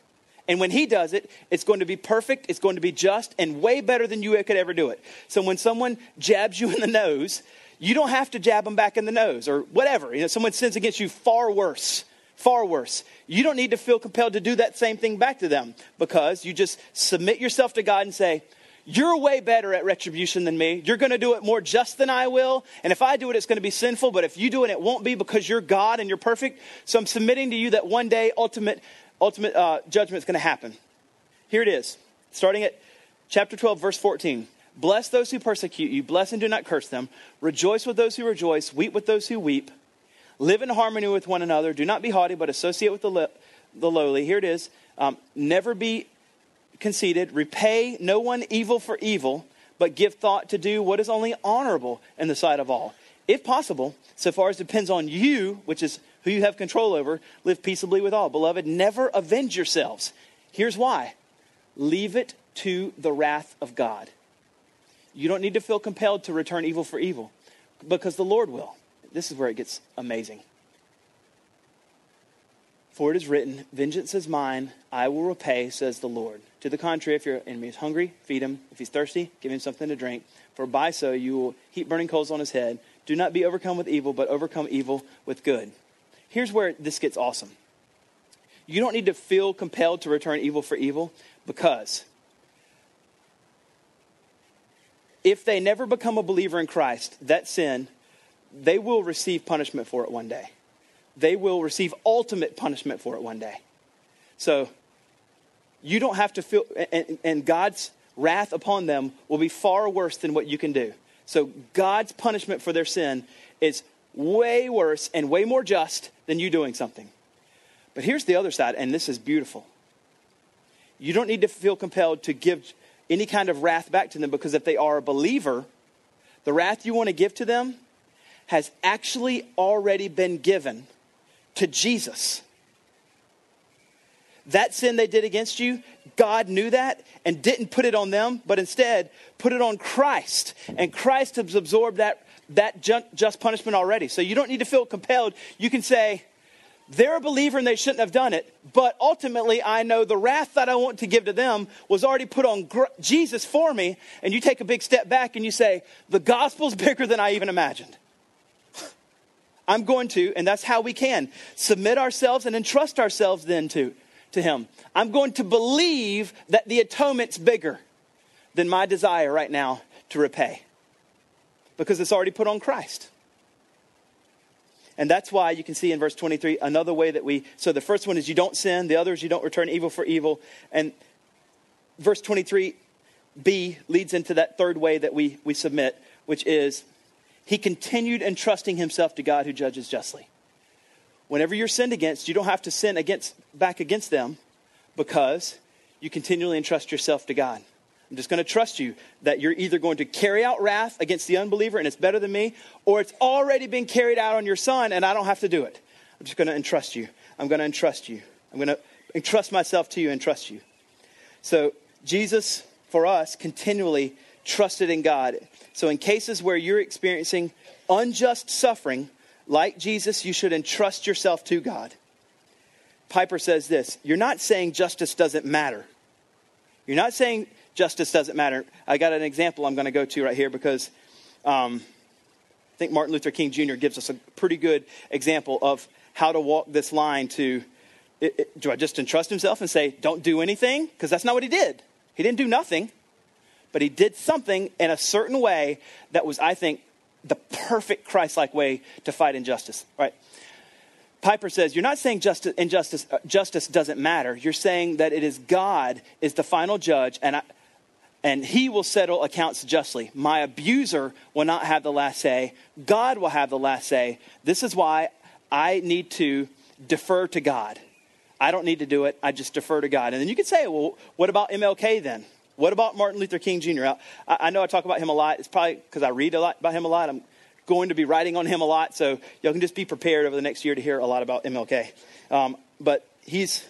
And when he does it, it's going to be perfect, it's going to be just, and way better than you could ever do it. So when someone jabs you in the nose, you don't have to jab them back in the nose or whatever. You know, someone sins against you far worse, far worse. You don't need to feel compelled to do that same thing back to them because you just submit yourself to God and say, you're way better at retribution than me. You're going to do it more just than I will. And if I do it, it's going to be sinful. But if you do it, it won't be because you're God and you're perfect. So I'm submitting to you that one day ultimate, ultimate uh, judgment is going to happen. Here it is, starting at chapter 12, verse 14. Bless those who persecute you. Bless and do not curse them. Rejoice with those who rejoice. Weep with those who weep. Live in harmony with one another. Do not be haughty, but associate with the, li- the lowly. Here it is. Um, never be conceited, repay no one evil for evil, but give thought to do what is only honorable in the sight of all. If possible, so far as depends on you, which is who you have control over, live peaceably with all. Beloved, never avenge yourselves. Here's why leave it to the wrath of God. You don't need to feel compelled to return evil for evil because the Lord will. This is where it gets amazing. For it is written, Vengeance is mine, I will repay, says the Lord. To the contrary, if your enemy is hungry, feed him. If he's thirsty, give him something to drink. For by so you will heap burning coals on his head. Do not be overcome with evil, but overcome evil with good. Here's where this gets awesome. You don't need to feel compelled to return evil for evil because if they never become a believer in Christ, that sin, they will receive punishment for it one day they will receive ultimate punishment for it one day. So you don't have to feel, and, and, God's wrath upon them will be far worse than what you can do. So God's punishment for their sin is way worse and way more just than you doing something. But here's the other side, and this is beautiful. You don't need to feel compelled to give any kind of wrath back to them because if they are a believer, the wrath you want to give to them has actually already been given to Jesus. That sin they did against you, God knew that and didn't put it on them, but instead put it on Christ. And Christ has absorbed that, that just punishment already. So you don't need to feel compelled. You can say, they're a believer and they shouldn't have done it, but ultimately I know the wrath that I want to give to them was already put on Jesus for me. And you take a big step back and you say, the gospel's [LAUGHS] bigger than I even imagined. I'm going to, and that's how we can submit ourselves and entrust ourselves then to, to Him. I'm going to believe that the atonement's bigger than my desire right now to repay because it's already put on Christ. And that's why you can see in verse 23 another way that we. So the first one is you don't sin, the other is you don't return evil for evil. And verse 23b leads into that third way that we, we submit, which is he continued entrusting himself to God who judges justly. Whenever you're sinned against, you don't have to sin against, back against them because you continually entrust yourself to God. I'm just going to trust you that you're either going to carry out wrath against the unbeliever and it's better than me, or it's already been carried out on your son and I don't have to do it. I'm just going to entrust you. I'm going to entrust you. I'm going to entrust myself to you and trust you. So, Jesus, for us, continually trusted in God. So, in cases where you're experiencing unjust suffering like Jesus, you should entrust yourself to God. Piper says this You're not saying justice doesn't matter. You're not saying justice doesn't matter. I got an example I'm going to go to right here because um, I think Martin Luther King Jr. gives us a pretty good example of how to walk this line to it, it, do I just entrust himself and say, don't do anything? Because that's not what he did. He didn't do nothing, but he did something in a certain way that was, I think, the perfect Christ like way to fight injustice, right? Piper says, You're not saying justice, injustice, uh, justice doesn't matter. You're saying that it is God is the final judge, and, I, and he will settle accounts justly. My abuser will not have the last say. God will have the last say. This is why I need to defer to God. I don't need to do it. I just defer to God. And then you could say, well, what about MLK then? What about Martin Luther King Jr.? I, I know I talk about him a lot. It's probably because I read a lot about him a lot. I'm going to be writing on him a lot, so y'all can just be prepared over the next year to hear a lot about MLK. Um, but he's,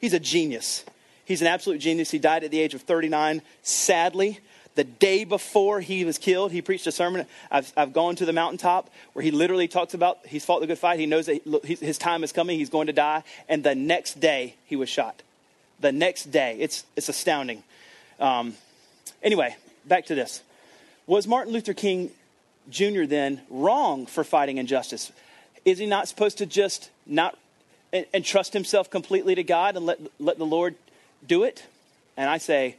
he's a genius. He's an absolute genius. He died at the age of 39, sadly. The day before he was killed, he preached a sermon. I've, I've gone to the mountaintop where he literally talks about he's fought the good fight. He knows that his time is coming. He's going to die. And the next day, he was shot. The next day. It's, it's astounding. Um, anyway, back to this. Was Martin Luther King Jr. then wrong for fighting injustice? Is he not supposed to just not entrust himself completely to God and let, let the Lord do it? And I say,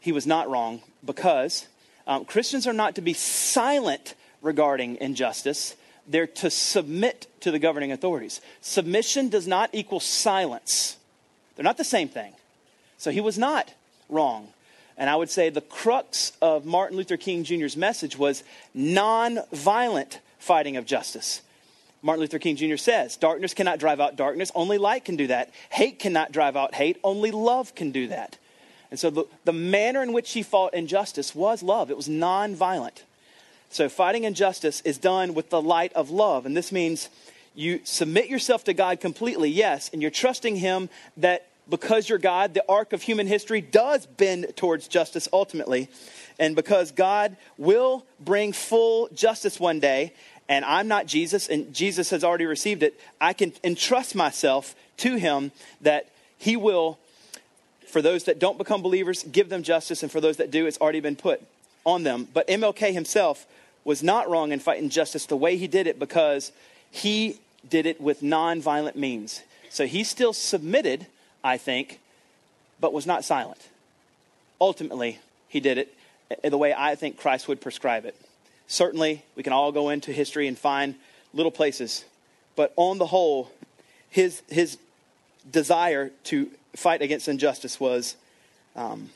he was not wrong because um, Christians are not to be silent regarding injustice. They're to submit to the governing authorities. Submission does not equal silence, they're not the same thing. So he was not wrong. And I would say the crux of Martin Luther King Jr.'s message was non-violent fighting of justice. Martin Luther King Jr. says, Darkness cannot drive out darkness, only light can do that. Hate cannot drive out hate, only love can do that. And so the, the manner in which he fought injustice was love, it was non-violent. So fighting injustice is done with the light of love. And this means you submit yourself to God completely, yes, and you're trusting Him that because you're God, the arc of human history does bend towards justice ultimately. And because God will bring full justice one day, and I'm not Jesus, and Jesus has already received it, I can entrust myself to Him that He will for those that don't become believers, give them justice, and for those that do, it's already been put on them. But MLK himself was not wrong in fighting justice the way he did it because he did it with nonviolent means. So he still submitted, I think, but was not silent. Ultimately, he did it the way I think Christ would prescribe it. Certainly, we can all go into history and find little places, but on the whole, his, his desire to fight against injustice was um,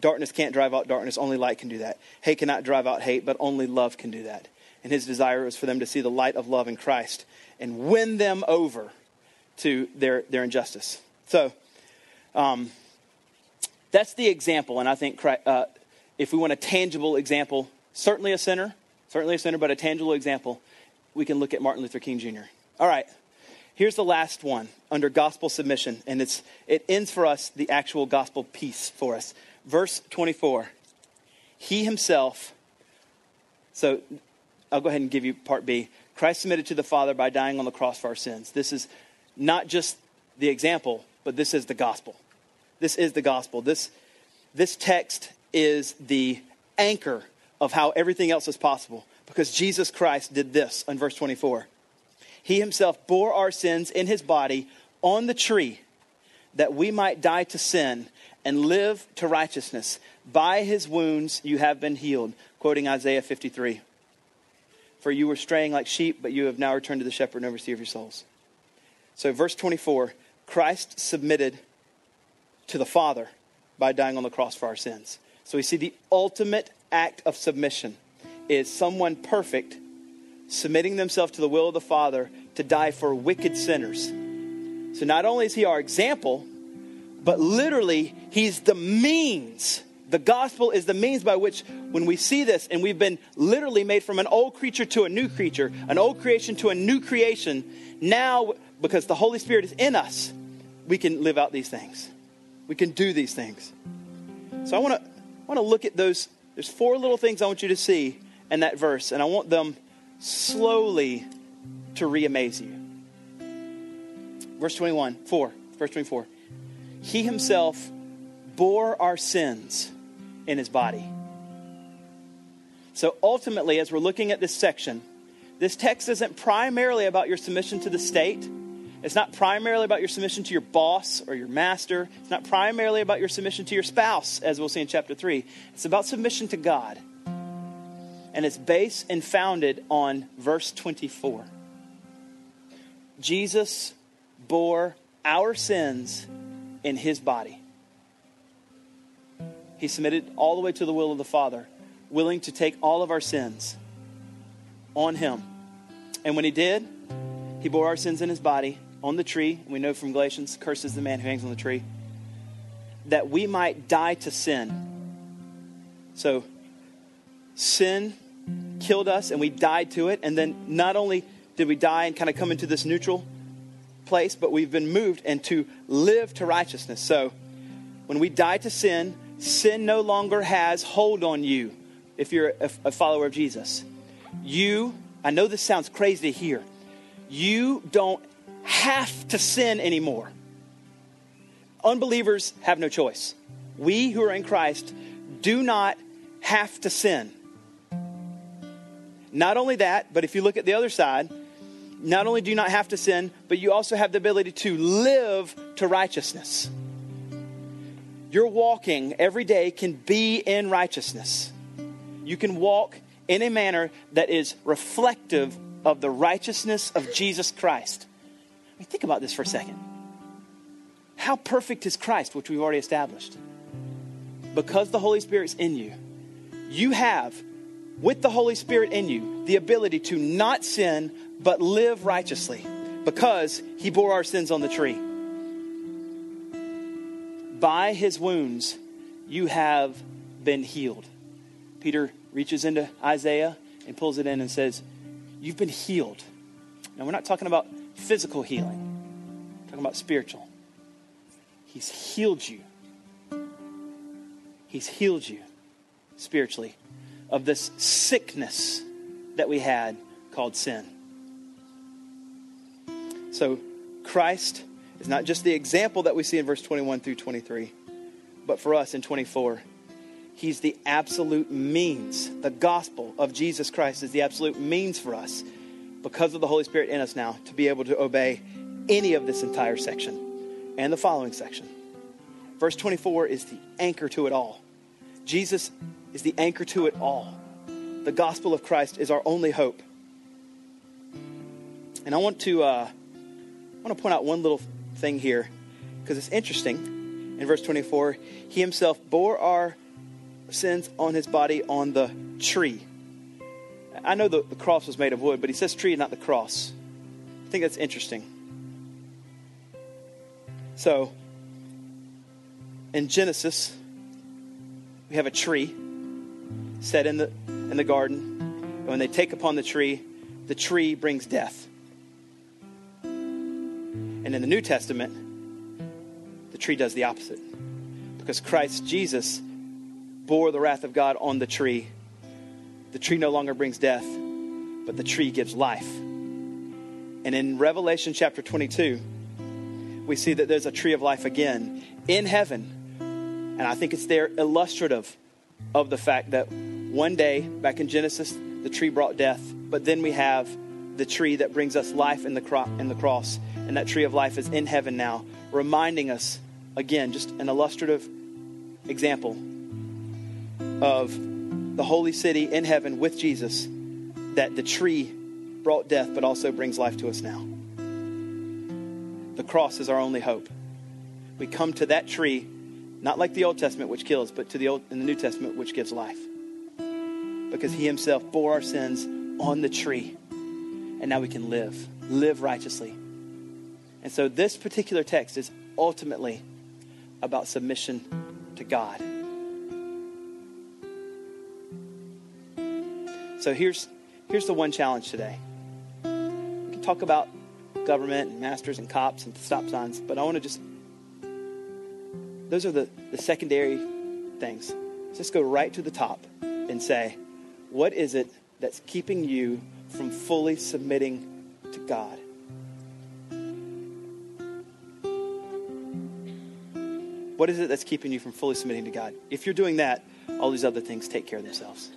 darkness can't drive out darkness, only light can do that. Hate cannot drive out hate, but only love can do that. And his desire was for them to see the light of love in Christ and win them over to their, their injustice. So, um, that's the example. And I think uh, if we want a tangible example, certainly a sinner, certainly a sinner, but a tangible example, we can look at Martin Luther King Jr. All right. Here's the last one under gospel submission, and it's, it ends for us the actual gospel piece for us. Verse 24 He himself, so I'll go ahead and give you part B. Christ submitted to the Father by dying on the cross for our sins. This is not just the example, but this is the gospel. This is the gospel. This, this text is the anchor of how everything else is possible because Jesus Christ did this in verse 24. He himself bore our sins in his body on the tree that we might die to sin and live to righteousness. By his wounds you have been healed. Quoting Isaiah 53. For you were straying like sheep, but you have now returned to the shepherd and overseer of your souls. So, verse 24 Christ submitted to the Father by dying on the cross for our sins. So, we see the ultimate act of submission is someone perfect submitting themselves to the will of the Father to die for wicked sinners. So not only is he our example, but literally he's the means. The gospel is the means by which, when we see this, and we've been literally made from an old creature to a new creature, an old creation to a new creation, now, because the Holy Spirit is in us, we can live out these things. We can do these things. So I want to want to look at those. There's four little things I want you to see in that verse, and I want them slowly to re amaze you. Verse 21, 4, verse 24. He himself bore our sins in his body. So ultimately, as we're looking at this section, this text isn't primarily about your submission to the state. It's not primarily about your submission to your boss or your master. It's not primarily about your submission to your spouse, as we'll see in chapter 3. It's about submission to God. And it's based and founded on verse 24. Jesus bore our sins in his body. He submitted all the way to the will of the Father, willing to take all of our sins on him. And when he did, he bore our sins in his body on the tree. We know from Galatians, curses the man who hangs on the tree, that we might die to sin. So, sin killed us and we died to it. And then not only did we die and kind of come into this neutral place, but we've been moved and to live to righteousness. So, when we die to sin, sin no longer has hold on you if you're a, a follower of Jesus. You, I know this sounds crazy to hear, you don't have to sin anymore. Unbelievers have no choice. We who are in Christ do not have to sin. Not only that, but if you look at the other side, not only do you not have to sin, but you also have the ability to live to righteousness. Your walking every day can be in righteousness. You can walk in a manner that is reflective of the righteousness of Jesus Christ. I mean, think about this for a second. How perfect is Christ, which we've already established? Because the Holy Spirit's in you, you have, with the Holy Spirit in you, the ability to not sin, but live righteously because he bore our sins on the tree. By his wounds, you have been healed. Peter reaches into Isaiah and pulls it in and says, You've been healed. Now, we're not talking about physical healing, we're talking about spiritual. He's healed you. He's healed you spiritually of this sickness that we had called sin. So, Christ is not just the example that we see in verse 21 through 23, but for us in 24, He's the absolute means. The gospel of Jesus Christ is the absolute means for us because of the Holy Spirit in us now to be able to obey any of this entire section and the following section. Verse 24 is the anchor to it all. Jesus is the anchor to it all. The gospel of Christ is our only hope. And I want to uh, I want to point out one little thing here because it's interesting. In verse 24, he himself bore our sins on his body on the tree. I know the, the cross was made of wood, but he says tree, not the cross. I think that's interesting. So, in Genesis, we have a tree set in the, in the garden. And when they take upon the tree, the tree brings death. And in the New Testament, the tree does the opposite. Because Christ Jesus bore the wrath of God on the tree. The tree no longer brings death, but the tree gives life. And in Revelation chapter 22, we see that there's a tree of life again in heaven. And I think it's there illustrative of the fact that one day, back in Genesis, the tree brought death, but then we have the tree that brings us life in the, cro- in the cross. And that tree of life is in heaven now, reminding us, again, just an illustrative example of the holy city in heaven with Jesus, that the tree brought death but also brings life to us now. The cross is our only hope. We come to that tree, not like the Old Testament, which kills, but to the Old in the New Testament, which gives life. Because he himself bore our sins on the tree. And now we can live, live righteously. And so this particular text is ultimately about submission to God. So here's, here's the one challenge today. We can talk about government and masters and cops and stop signs, but I want to just, those are the, the secondary things. Let's just go right to the top and say, what is it that's keeping you from fully submitting to God. What is it that's keeping you from fully submitting to God? If you're doing that, all these other things take care of themselves.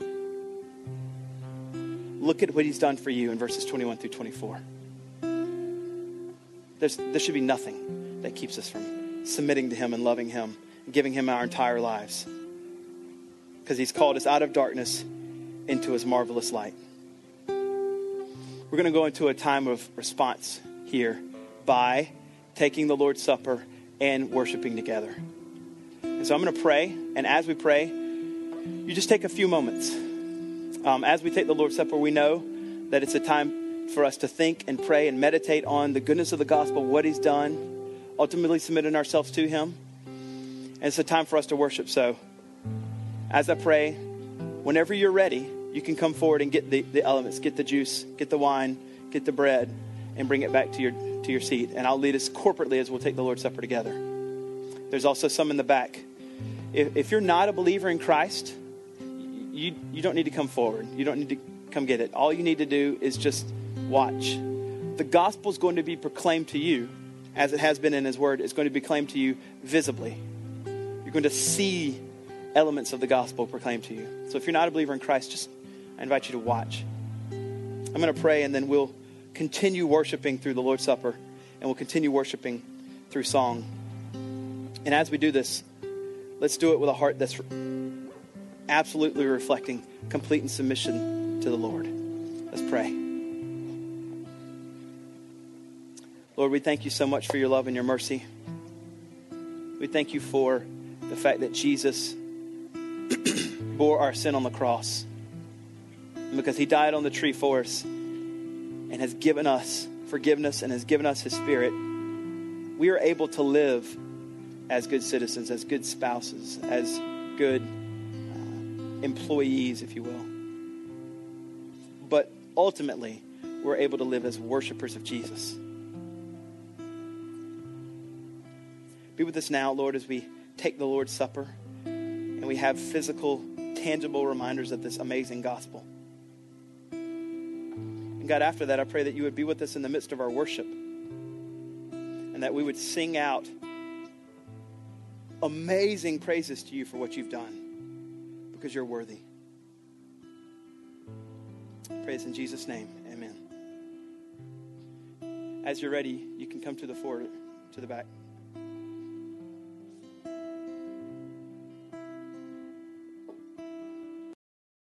Look at what He's done for you in verses 21 through 24. There's, there should be nothing that keeps us from submitting to Him and loving Him and giving Him our entire lives. Because He's called us out of darkness into His marvelous light. We're going to go into a time of response here by taking the Lord's Supper and worshiping together. And so I'm going to pray, and as we pray, you just take a few moments. Um, as we take the Lord's Supper, we know that it's a time for us to think and pray and meditate on the goodness of the gospel, what He's done, ultimately submitting ourselves to Him. And it's a time for us to worship. So, as I pray, whenever you're ready, you can come forward and get the, the elements, get the juice, get the wine, get the bread, and bring it back to your, to your seat. And I'll lead us corporately as we'll take the Lord's Supper together. There's also some in the back. If, if you're not a believer in Christ, you, you don't need to come forward. You don't need to come get it. All you need to do is just watch. The gospel is going to be proclaimed to you, as it has been in His Word. It's going to be proclaimed to you visibly. You're going to see elements of the gospel proclaimed to you. So if you're not a believer in Christ, just I invite you to watch. I'm going to pray, and then we'll continue worshiping through the Lord's Supper, and we'll continue worshiping through song. And as we do this, let's do it with a heart that's absolutely reflecting complete and submission to the Lord. Let's pray. Lord, we thank you so much for your love and your mercy. We thank you for the fact that Jesus [CLEARS THROAT] bore our sin on the cross. And because he died on the tree for us and has given us forgiveness and has given us his spirit, we are able to live as good citizens, as good spouses, as good employees, if you will. But ultimately, we're able to live as worshipers of Jesus. Be with us now, Lord, as we take the Lord's Supper and we have physical, tangible reminders of this amazing gospel. And God, after that, I pray that you would be with us in the midst of our worship and that we would sing out amazing praises to you for what you've done because you're worthy. Praise in Jesus' name. Amen. As you're ready, you can come to the forward, to the back.